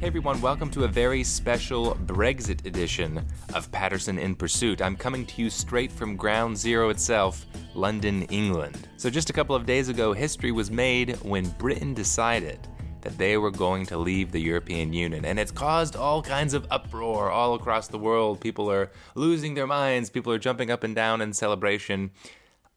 Hey everyone, welcome to a very special Brexit edition of Patterson in Pursuit. I'm coming to you straight from ground zero itself, London, England. So, just a couple of days ago, history was made when Britain decided that they were going to leave the European Union. And it's caused all kinds of uproar all across the world. People are losing their minds, people are jumping up and down in celebration.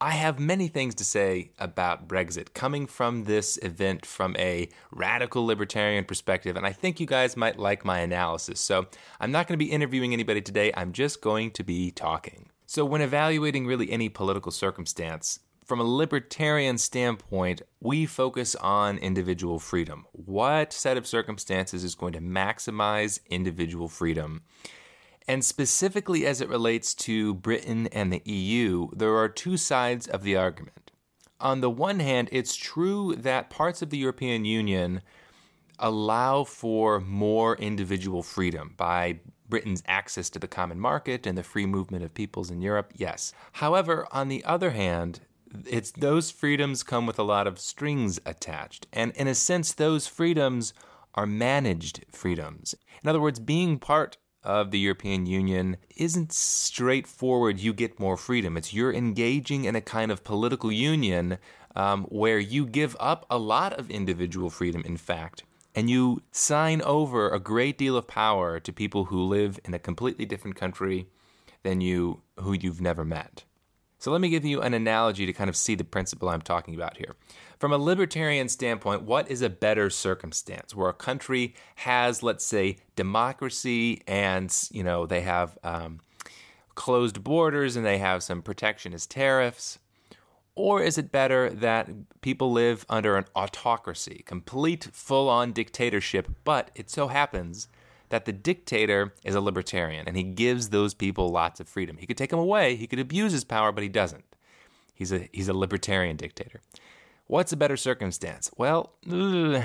I have many things to say about Brexit coming from this event from a radical libertarian perspective, and I think you guys might like my analysis. So, I'm not going to be interviewing anybody today, I'm just going to be talking. So, when evaluating really any political circumstance, from a libertarian standpoint, we focus on individual freedom. What set of circumstances is going to maximize individual freedom? And specifically as it relates to Britain and the EU, there are two sides of the argument. On the one hand, it's true that parts of the European Union allow for more individual freedom by Britain's access to the common market and the free movement of peoples in Europe, yes. However, on the other hand, it's those freedoms come with a lot of strings attached. And in a sense, those freedoms are managed freedoms. In other words, being part of the European Union isn't straightforward, you get more freedom. It's you're engaging in a kind of political union um, where you give up a lot of individual freedom, in fact, and you sign over a great deal of power to people who live in a completely different country than you, who you've never met. So let me give you an analogy to kind of see the principle I'm talking about here. From a libertarian standpoint, what is a better circumstance where a country has, let's say, democracy and, you know, they have um, closed borders and they have some protectionist tariffs? Or is it better that people live under an autocracy, complete full on dictatorship, but it so happens that the dictator is a libertarian and he gives those people lots of freedom. He could take them away, he could abuse his power, but he doesn't. He's a he's a libertarian dictator. What's a better circumstance? Well, you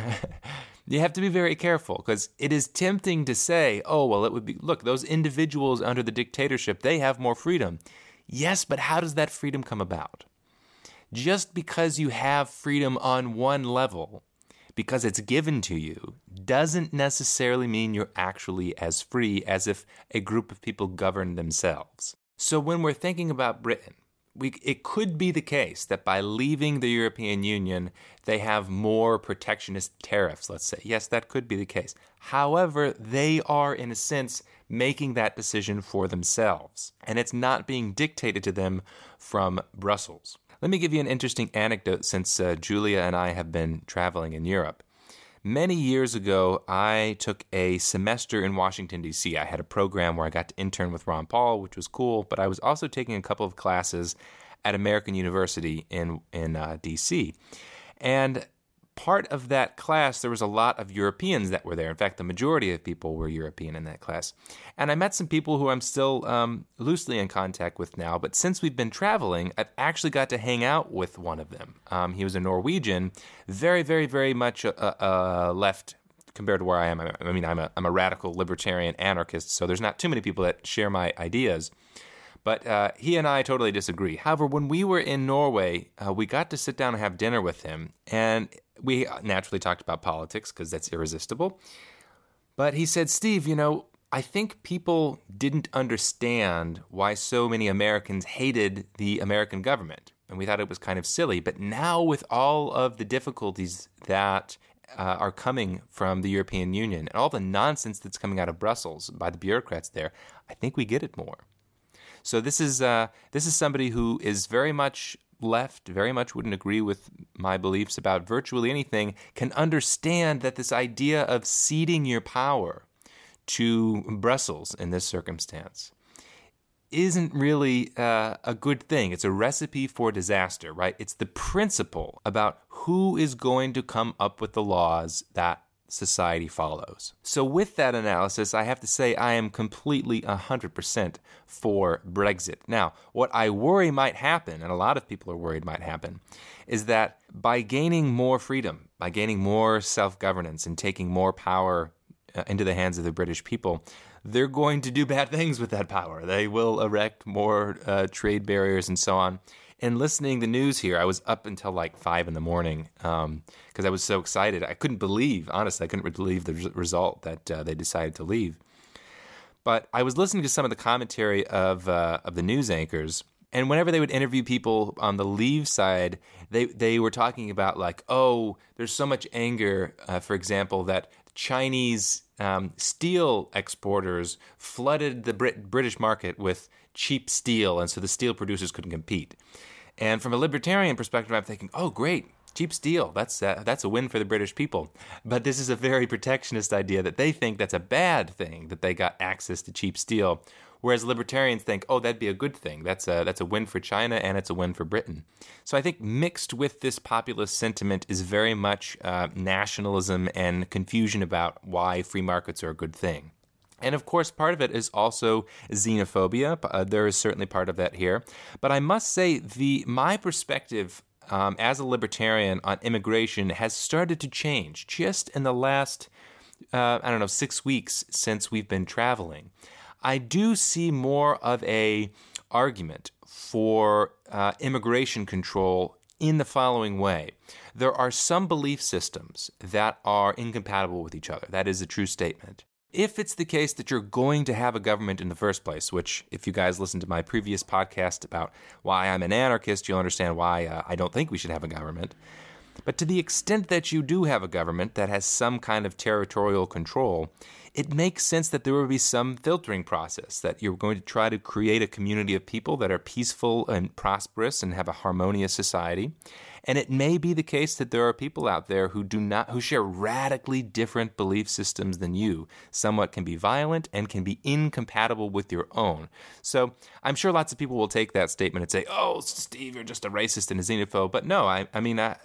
have to be very careful because it is tempting to say, "Oh, well, it would be look, those individuals under the dictatorship, they have more freedom." Yes, but how does that freedom come about? Just because you have freedom on one level because it's given to you doesn't necessarily mean you're actually as free as if a group of people governed themselves. So when we're thinking about Britain, we, it could be the case that by leaving the European Union, they have more protectionist tariffs, let's say. Yes, that could be the case. However, they are, in a sense, making that decision for themselves, and it's not being dictated to them from Brussels. Let me give you an interesting anecdote since uh, Julia and I have been traveling in Europe. Many years ago, I took a semester in Washington, D.C. I had a program where I got to intern with Ron Paul, which was cool, but I was also taking a couple of classes at American University in, in uh, D.C. And part of that class, there was a lot of Europeans that were there. In fact, the majority of people were European in that class. And I met some people who I'm still um, loosely in contact with now. But since we've been traveling, I've actually got to hang out with one of them. Um, he was a Norwegian, very, very, very much uh, uh, left compared to where I am. I mean, I'm a, I'm a radical libertarian anarchist, so there's not too many people that share my ideas. But uh, he and I totally disagree. However, when we were in Norway, uh, we got to sit down and have dinner with him. And we naturally talked about politics because that's irresistible. But he said, Steve, you know, I think people didn't understand why so many Americans hated the American government. And we thought it was kind of silly. But now, with all of the difficulties that uh, are coming from the European Union and all the nonsense that's coming out of Brussels by the bureaucrats there, I think we get it more. So this is uh, this is somebody who is very much left very much wouldn't agree with my beliefs about virtually anything can understand that this idea of ceding your power to Brussels in this circumstance isn't really uh, a good thing. It's a recipe for disaster, right? It's the principle about who is going to come up with the laws that society follows. So, with that analysis, I have to say I am completely 100% for Brexit. Now, what I worry might happen, and a lot of people are worried might happen, is that by gaining more freedom, by gaining more self governance and taking more power uh, into the hands of the British people, they're going to do bad things with that power. They will erect more uh, trade barriers and so on. And listening the news here, I was up until like five in the morning because um, I was so excited. I couldn't believe, honestly, I couldn't believe the result that uh, they decided to leave. But I was listening to some of the commentary of uh, of the news anchors, and whenever they would interview people on the leave side, they they were talking about like, oh, there's so much anger, uh, for example, that Chinese um, steel exporters flooded the Brit- British market with cheap steel, and so the steel producers couldn't compete. And from a libertarian perspective, I'm thinking, oh, great, cheap steel. That's uh, that's a win for the British people. But this is a very protectionist idea that they think that's a bad thing that they got access to cheap steel, whereas libertarians think, oh, that'd be a good thing. That's a that's a win for China and it's a win for Britain. So I think mixed with this populist sentiment is very much uh, nationalism and confusion about why free markets are a good thing. And of course, part of it is also xenophobia. Uh, there is certainly part of that here. But I must say, the my perspective um, as a libertarian on immigration has started to change just in the last, uh, I don't know, six weeks since we've been traveling. I do see more of a argument for uh, immigration control in the following way. There are some belief systems that are incompatible with each other. That is a true statement. If it's the case that you're going to have a government in the first place, which, if you guys listen to my previous podcast about why I'm an anarchist, you'll understand why uh, I don't think we should have a government. But to the extent that you do have a government that has some kind of territorial control, it makes sense that there will be some filtering process, that you're going to try to create a community of people that are peaceful and prosperous and have a harmonious society. And it may be the case that there are people out there who do not who share radically different belief systems than you. Somewhat can be violent and can be incompatible with your own. So I'm sure lots of people will take that statement and say, "Oh, Steve, you're just a racist and a xenophobe." But no, I, I mean, I,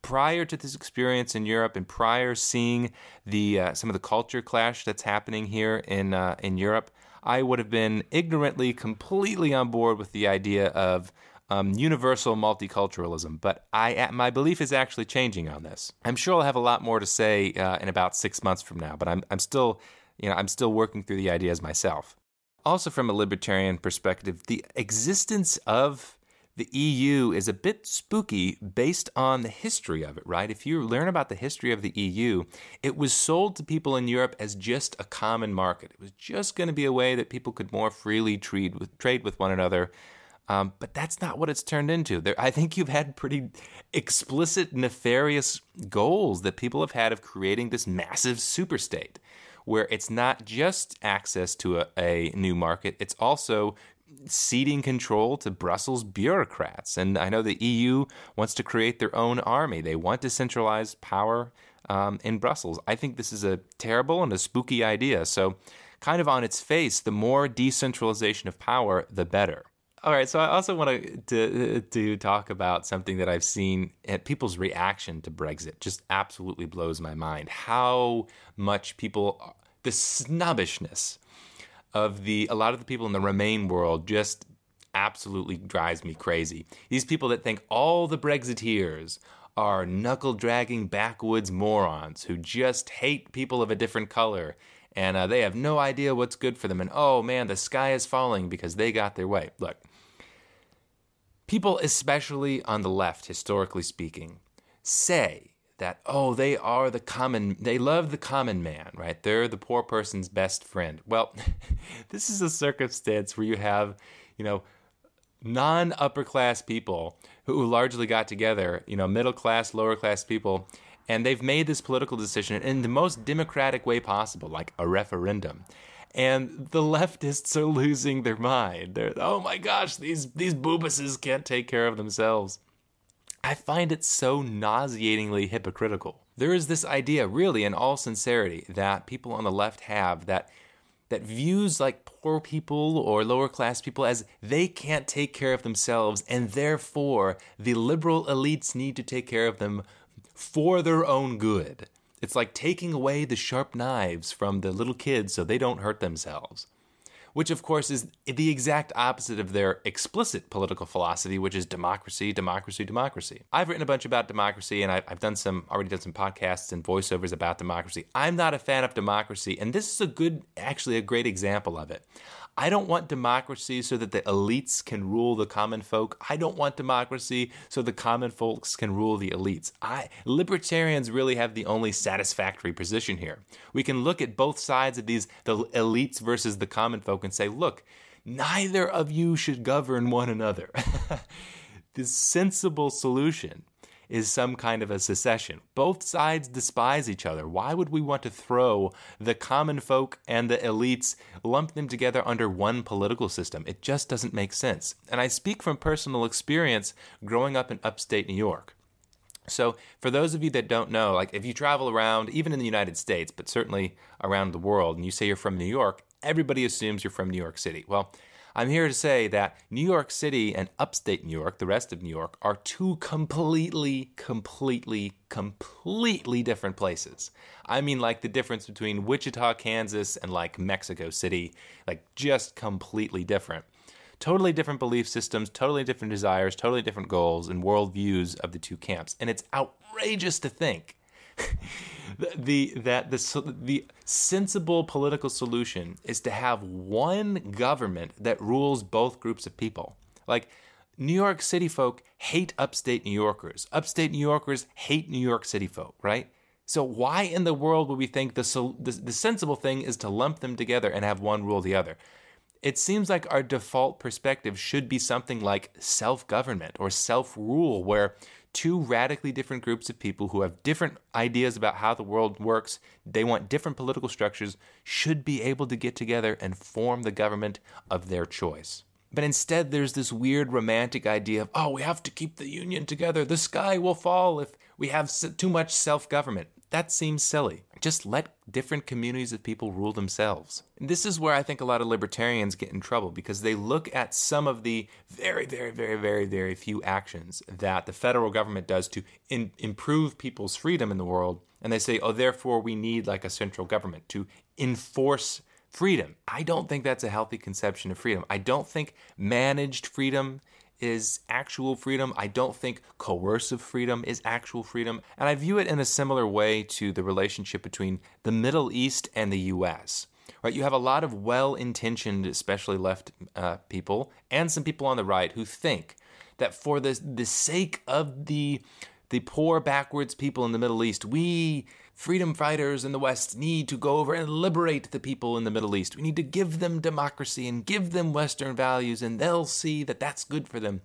prior to this experience in Europe and prior seeing the uh, some of the culture clash that's happening here in uh, in Europe, I would have been ignorantly completely on board with the idea of um, universal multiculturalism, but I my belief is actually changing on this. I'm sure I'll have a lot more to say uh, in about six months from now, but I'm I'm still you know I'm still working through the ideas myself. Also, from a libertarian perspective, the existence of the EU is a bit spooky based on the history of it, right? If you learn about the history of the EU, it was sold to people in Europe as just a common market. It was just going to be a way that people could more freely trade with, trade with one another um, but that's not what it's turned into. There, I think you've had pretty explicit, nefarious goals that people have had of creating this massive superstate where it's not just access to a, a new market, it's also ceding control to Brussels bureaucrats. And I know the EU wants to create their own army, they want to centralize power um, in Brussels. I think this is a terrible and a spooky idea. So, kind of on its face, the more decentralization of power, the better. All right, so I also want to to talk about something that I've seen at people's reaction to Brexit. Just absolutely blows my mind how much people the snobbishness of the a lot of the people in the Remain world just absolutely drives me crazy. These people that think all the Brexiteers are knuckle dragging backwoods morons who just hate people of a different color and uh, they have no idea what's good for them. And oh man, the sky is falling because they got their way. Look, people, especially on the left, historically speaking, say that, oh, they are the common, they love the common man, right? They're the poor person's best friend. Well, this is a circumstance where you have, you know, non upper class people who largely got together, you know, middle class, lower class people, and they've made this political decision in the most democratic way possible, like a referendum and the leftists are losing their mind. They're, oh my gosh, these these boobuses can't take care of themselves. I find it so nauseatingly hypocritical. There is this idea, really, in all sincerity, that people on the left have that that views like poor people or lower class people as they can't take care of themselves, and therefore the liberal elites need to take care of them for their own good. It's like taking away the sharp knives from the little kids so they don't hurt themselves. Which of course is the exact opposite of their explicit political philosophy, which is democracy, democracy, democracy. I've written a bunch about democracy, and I've, I've done some already done some podcasts and voiceovers about democracy. I'm not a fan of democracy, and this is a good, actually, a great example of it. I don't want democracy so that the elites can rule the common folk. I don't want democracy so the common folks can rule the elites. I libertarians really have the only satisfactory position here. We can look at both sides of these the elites versus the common folk and say, look, neither of you should govern one another. the sensible solution is some kind of a secession. Both sides despise each other. Why would we want to throw the common folk and the elites, lump them together under one political system? It just doesn't make sense. And I speak from personal experience growing up in upstate New York. So, for those of you that don't know, like if you travel around, even in the United States, but certainly around the world, and you say you're from New York, everybody assumes you're from New York City. Well, I'm here to say that New York City and upstate New York, the rest of New York, are two completely, completely, completely different places. I mean, like the difference between Wichita, Kansas, and like Mexico City, like just completely different. Totally different belief systems, totally different desires, totally different goals and worldviews of the two camps. And it's outrageous to think the that the the sensible political solution is to have one government that rules both groups of people. Like New York City folk hate upstate New Yorkers. Upstate New Yorkers hate New York City folk, right? So why in the world would we think the, the, the sensible thing is to lump them together and have one rule the other? It seems like our default perspective should be something like self government or self rule, where two radically different groups of people who have different ideas about how the world works, they want different political structures, should be able to get together and form the government of their choice. But instead, there's this weird romantic idea of, oh, we have to keep the union together. The sky will fall if we have too much self government. That seems silly. Just let different communities of people rule themselves. And this is where I think a lot of libertarians get in trouble because they look at some of the very, very, very, very, very few actions that the federal government does to in- improve people's freedom in the world, and they say, oh, therefore we need like a central government to enforce freedom. I don't think that's a healthy conception of freedom. I don't think managed freedom is actual freedom. I don't think coercive freedom is actual freedom. And I view it in a similar way to the relationship between the Middle East and the US. Right, you have a lot of well-intentioned, especially left uh, people, and some people on the right who think that for the the sake of the the poor backwards people in the Middle East, we freedom fighters in the West need to go over and liberate the people in the Middle East. We need to give them democracy and give them Western values, and they'll see that that's good for them.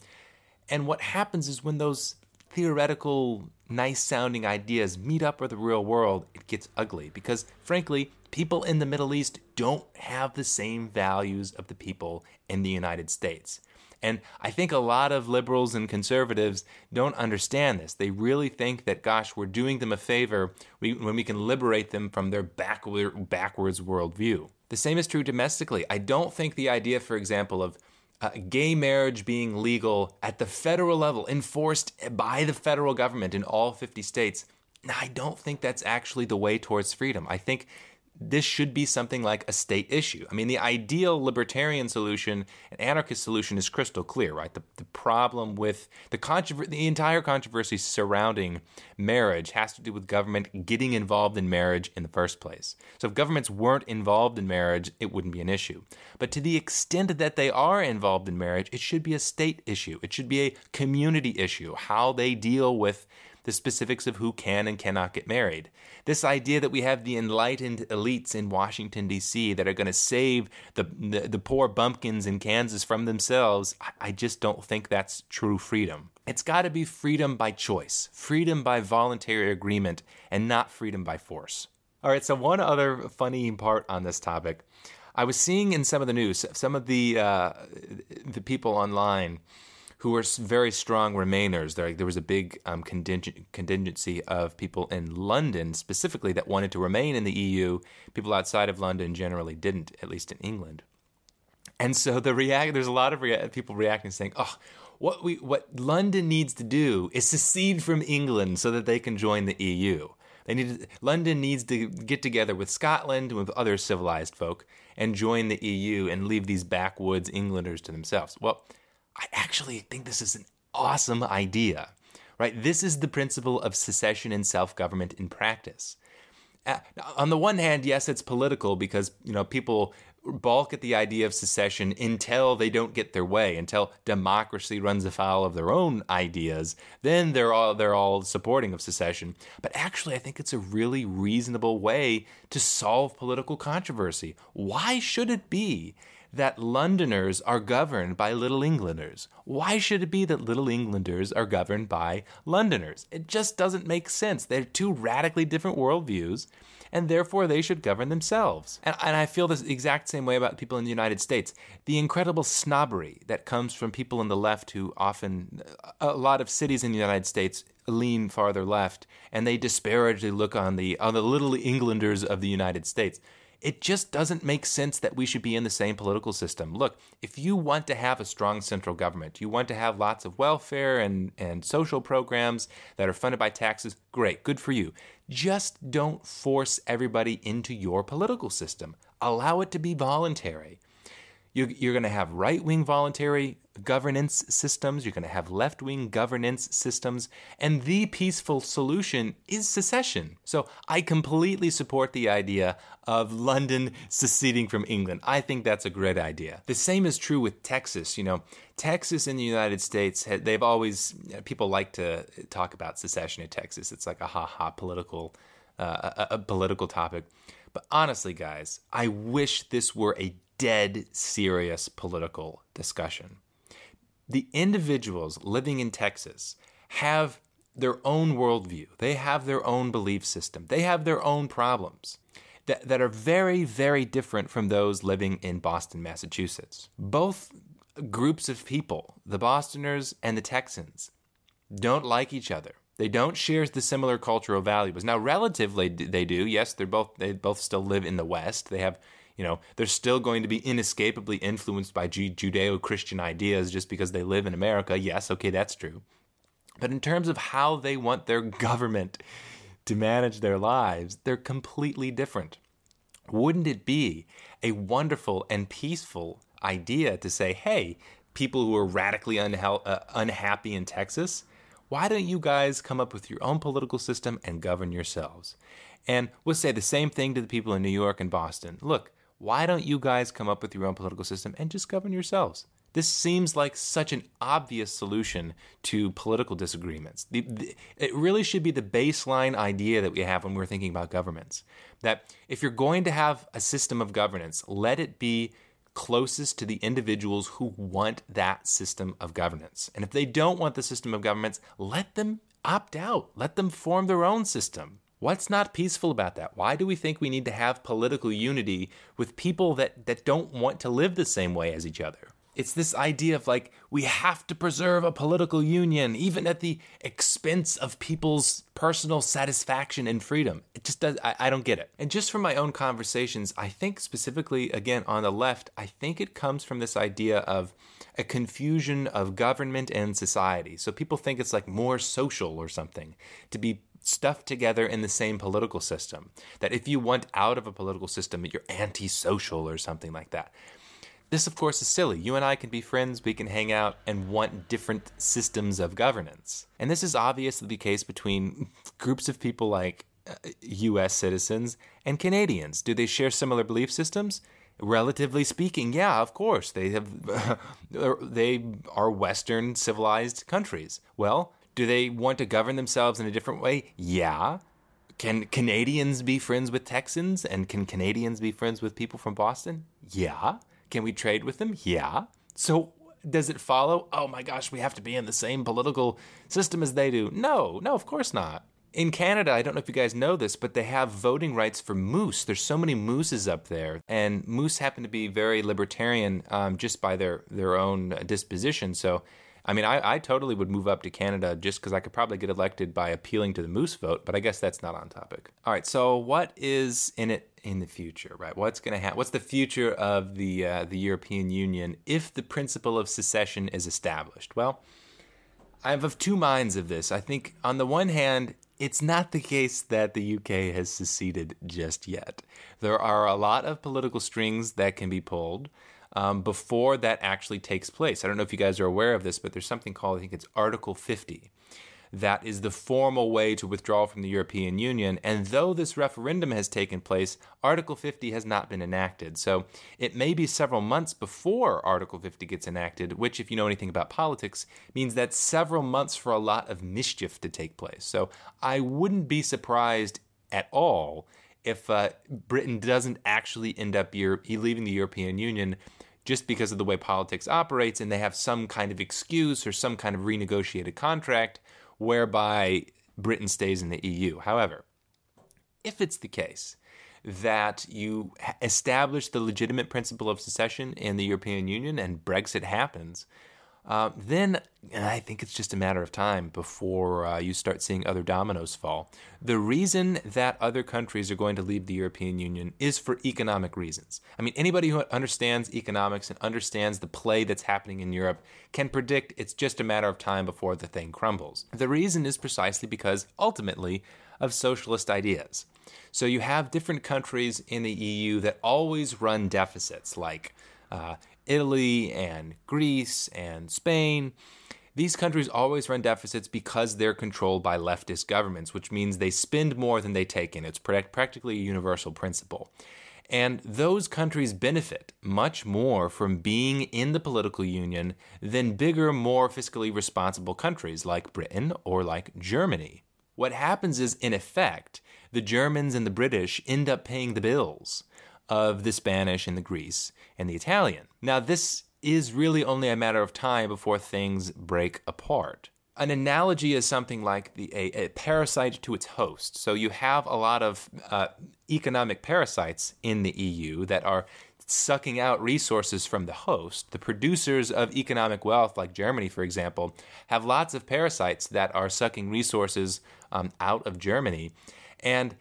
And what happens is when those theoretical, nice sounding ideas meet up with the real world, it gets ugly because, frankly, people in the Middle East don't have the same values of the people in the United States. And I think a lot of liberals and conservatives don't understand this. They really think that, gosh, we're doing them a favor when we can liberate them from their backward, backwards worldview. The same is true domestically. I don't think the idea, for example, of uh, gay marriage being legal at the federal level, enforced by the federal government in all 50 states, I don't think that's actually the way towards freedom. I think this should be something like a state issue. I mean, the ideal libertarian solution, an anarchist solution, is crystal clear, right? The, the problem with the controversy, the entire controversy surrounding marriage has to do with government getting involved in marriage in the first place. So if governments weren't involved in marriage, it wouldn't be an issue. But to the extent that they are involved in marriage, it should be a state issue. It should be a community issue, how they deal with the specifics of who can and cannot get married. This idea that we have the enlightened elites in Washington, D.C., that are going to save the, the, the, poor bumpkins in Kansas from themselves, I, I just don't think that's true freedom. It's got to be freedom by choice, freedom by voluntary agreement, and not freedom by force. All right, so one other funny part on this topic. I was seeing in some of the news, some of the uh, the people online who were very strong Remainers. There, there was a big um, contingent, contingency of people in London specifically that wanted to remain in the EU. People outside of London generally didn't, at least in England. And so the react, there's a lot of rea- people reacting, saying, "Oh, what we what London needs to do is secede from England so that they can join the EU." They need to, London needs to get together with Scotland and with other civilized folk and join the EU and leave these backwoods Englanders to themselves. Well, I actually think this is an awesome idea, right? This is the principle of secession and self government in practice. Uh, on the one hand, yes, it's political because you know people balk at the idea of secession until they don't get their way, until democracy runs afoul of their own ideas. Then they're all they're all supporting of secession. But actually, I think it's a really reasonable way to solve political controversy. Why should it be? That Londoners are governed by Little Englanders. Why should it be that Little Englanders are governed by Londoners? It just doesn't make sense. They're two radically different worldviews and therefore they should govern themselves. And, and I feel this exact same way about people in the United States. The incredible snobbery that comes from people in the left who often, a lot of cities in the United States lean farther left, and they disparagingly look on the on the little Englanders of the United States. It just doesn't make sense that we should be in the same political system. Look, if you want to have a strong central government, you want to have lots of welfare and, and social programs that are funded by taxes, great, good for you. Just don't force everybody into your political system. Allow it to be voluntary. You're, you're going to have right wing voluntary governance systems, you're going to have left wing governance systems, and the peaceful solution is secession. So I completely support the idea of London seceding from England. I think that's a great idea. The same is true with Texas. You know, Texas in the United States, they've always, people like to talk about secession in Texas. It's like a ha ha political, uh, a, a political topic. But honestly, guys, I wish this were a dead serious political discussion. The individuals living in Texas have their own worldview, they have their own belief system, they have their own problems that, that are very, very different from those living in Boston, Massachusetts. Both groups of people, the Bostoners and the Texans, don't like each other. They don't share the similar cultural values. Now, relatively, they do. Yes, they're both they both still live in the West. They have you know, they're still going to be inescapably influenced by Judeo Christian ideas just because they live in America. Yes, okay, that's true. But in terms of how they want their government to manage their lives, they're completely different. Wouldn't it be a wonderful and peaceful idea to say, hey, people who are radically unha- uh, unhappy in Texas, why don't you guys come up with your own political system and govern yourselves? And we'll say the same thing to the people in New York and Boston. Look, why don't you guys come up with your own political system and just govern yourselves? This seems like such an obvious solution to political disagreements. The, the, it really should be the baseline idea that we have when we're thinking about governments. That if you're going to have a system of governance, let it be closest to the individuals who want that system of governance. And if they don't want the system of governance, let them opt out, let them form their own system. What's not peaceful about that? Why do we think we need to have political unity with people that, that don't want to live the same way as each other? It's this idea of like, we have to preserve a political union, even at the expense of people's personal satisfaction and freedom. It just does, I, I don't get it. And just from my own conversations, I think specifically, again, on the left, I think it comes from this idea of a confusion of government and society. So people think it's like more social or something to be stuffed together in the same political system. That if you want out of a political system, you're antisocial or something like that. This, of course, is silly. You and I can be friends, we can hang out and want different systems of governance. And this is obviously the case between groups of people like uh, US citizens and Canadians. Do they share similar belief systems? Relatively speaking, yeah, of course. They have they are western civilized countries. Well, do they want to govern themselves in a different way? Yeah. Can Canadians be friends with Texans? And can Canadians be friends with people from Boston? Yeah. Can we trade with them? Yeah. So does it follow? Oh my gosh, we have to be in the same political system as they do. No, no, of course not. In Canada, I don't know if you guys know this, but they have voting rights for moose. There's so many mooses up there, and moose happen to be very libertarian um, just by their their own disposition. So I mean, I, I totally would move up to Canada just because I could probably get elected by appealing to the moose vote, but I guess that's not on topic. All right, so what is in it in the future, right? What's going to happen? What's the future of the uh, the European Union if the principle of secession is established? Well, I'm of two minds of this. I think on the one hand, it's not the case that the UK has seceded just yet. There are a lot of political strings that can be pulled um, before that actually takes place. I don't know if you guys are aware of this, but there's something called, I think it's Article 50 that is the formal way to withdraw from the European Union. And though this referendum has taken place, Article 50 has not been enacted. So it may be several months before Article 50 gets enacted, which, if you know anything about politics, means that several months for a lot of mischief to take place. So I wouldn't be surprised at all if uh, Britain doesn't actually end up leaving the European Union just because of the way politics operates and they have some kind of excuse or some kind of renegotiated contract whereby Britain stays in the EU. However, if it's the case that you establish the legitimate principle of secession in the European Union and Brexit happens, uh, then I think it's just a matter of time before uh, you start seeing other dominoes fall. The reason that other countries are going to leave the European Union is for economic reasons. I mean, anybody who understands economics and understands the play that's happening in Europe can predict it's just a matter of time before the thing crumbles. The reason is precisely because ultimately of socialist ideas. So you have different countries in the EU that always run deficits, like uh, Italy and Greece and Spain. These countries always run deficits because they're controlled by leftist governments, which means they spend more than they take in. It's practically a universal principle. And those countries benefit much more from being in the political union than bigger, more fiscally responsible countries like Britain or like Germany. What happens is, in effect, the Germans and the British end up paying the bills of the Spanish and the Greece and the Italian. Now, this is really only a matter of time before things break apart. An analogy is something like the, a, a parasite to its host. So you have a lot of uh, economic parasites in the EU that are sucking out resources from the host. The producers of economic wealth, like Germany, for example, have lots of parasites that are sucking resources um, out of Germany. And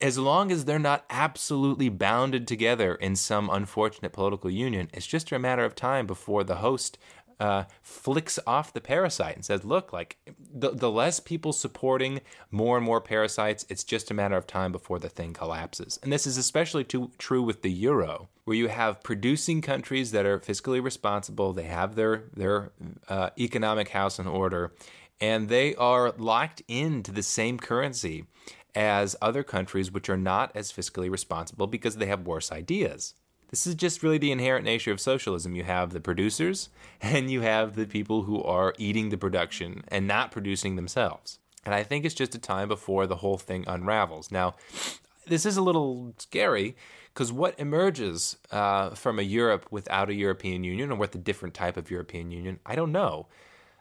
as long as they're not absolutely bounded together in some unfortunate political union, it's just a matter of time before the host uh, flicks off the parasite and says, "Look, like the the less people supporting more and more parasites, it's just a matter of time before the thing collapses." And this is especially too, true with the euro, where you have producing countries that are fiscally responsible, they have their their uh, economic house in order, and they are locked into the same currency as other countries which are not as fiscally responsible because they have worse ideas. This is just really the inherent nature of socialism. You have the producers and you have the people who are eating the production and not producing themselves. And I think it's just a time before the whole thing unravels. Now, this is a little scary because what emerges uh, from a Europe without a European Union or with a different type of European Union, I don't know.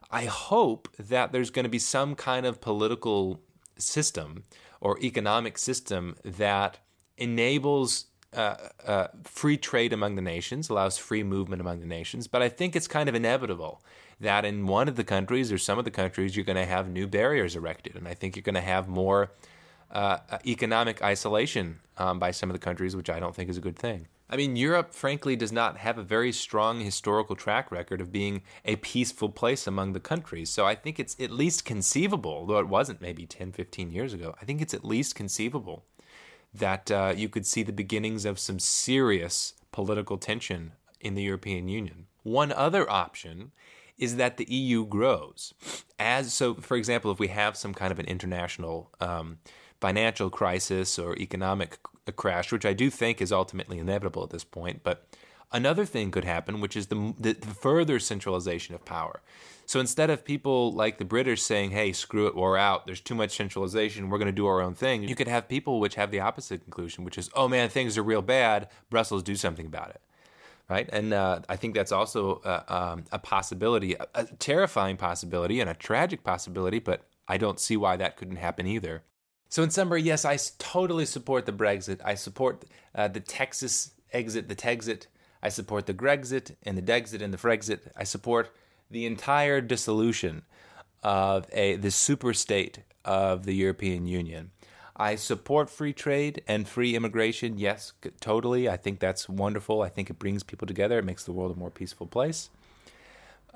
I hope that there's going to be some kind of political system or economic system that enables uh, uh, free trade among the nations, allows free movement among the nations. But I think it's kind of inevitable that in one of the countries or some of the countries, you're going to have new barriers erected. And I think you're going to have more uh, economic isolation um, by some of the countries, which I don't think is a good thing. I mean, Europe, frankly, does not have a very strong historical track record of being a peaceful place among the countries. So I think it's at least conceivable, though it wasn't maybe 10, 15 years ago, I think it's at least conceivable that uh, you could see the beginnings of some serious political tension in the European Union. One other option is that the EU grows. As so, for example, if we have some kind of an international um, financial crisis or economic crash, which I do think is ultimately inevitable at this point. But another thing could happen, which is the, the, the further centralization of power. So instead of people like the British saying, hey, screw it, we're out, there's too much centralization, we're going to do our own thing, you could have people which have the opposite conclusion, which is, oh man, things are real bad, Brussels, do something about it. Right? And uh, I think that's also uh, um, a possibility, a, a terrifying possibility and a tragic possibility, but I don't see why that couldn't happen either. So, in summary, yes, I totally support the Brexit. I support uh, the Texas exit, the Texit. I support the Grexit and the Dexit and the Frexit. I support the entire dissolution of a the super state of the European Union. I support free trade and free immigration. Yes, totally. I think that's wonderful. I think it brings people together. It makes the world a more peaceful place.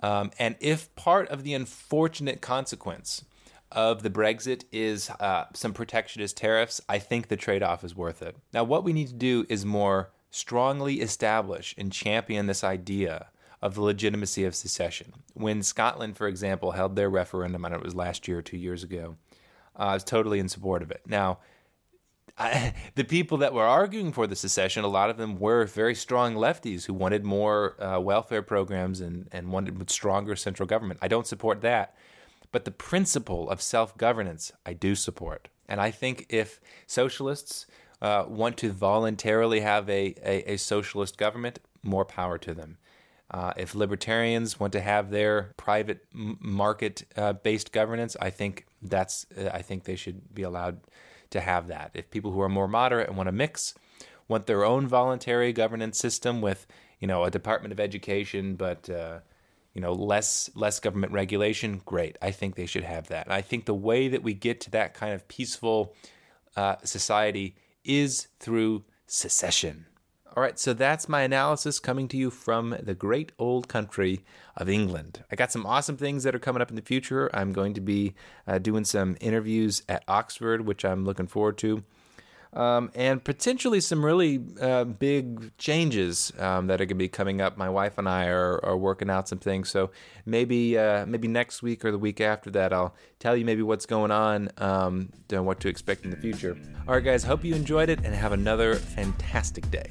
Um, and if part of the unfortunate consequence of the Brexit is uh, some protectionist tariffs. I think the trade off is worth it. Now, what we need to do is more strongly establish and champion this idea of the legitimacy of secession. When Scotland, for example, held their referendum, and it was last year or two years ago, uh, I was totally in support of it. Now, I, the people that were arguing for the secession, a lot of them were very strong lefties who wanted more uh, welfare programs and, and wanted stronger central government. I don't support that. But the principle of self governance, I do support. And I think if socialists uh, want to voluntarily have a, a, a, socialist government, more power to them. Uh, if libertarians want to have their private market uh, based governance, I think that's uh, I think they should be allowed to have that. If people who are more moderate and want to mix, want their own voluntary governance system with you know a Department of Education, but uh, you know less less government regulation, great. I think they should have that. And I think the way that we get to that kind of peaceful uh, society is through secession. All right, so that's my analysis coming to you from the great old country of England. I got some awesome things that are coming up in the future. I'm going to be uh, doing some interviews at Oxford, which I'm looking forward to um, and potentially some really uh, big changes um, that are going to be coming up. My wife and I are, are working out some things, so maybe uh, maybe next week or the week after that, I'll tell you maybe what's going on um, and what to expect in the future. All right, guys, hope you enjoyed it and have another fantastic day.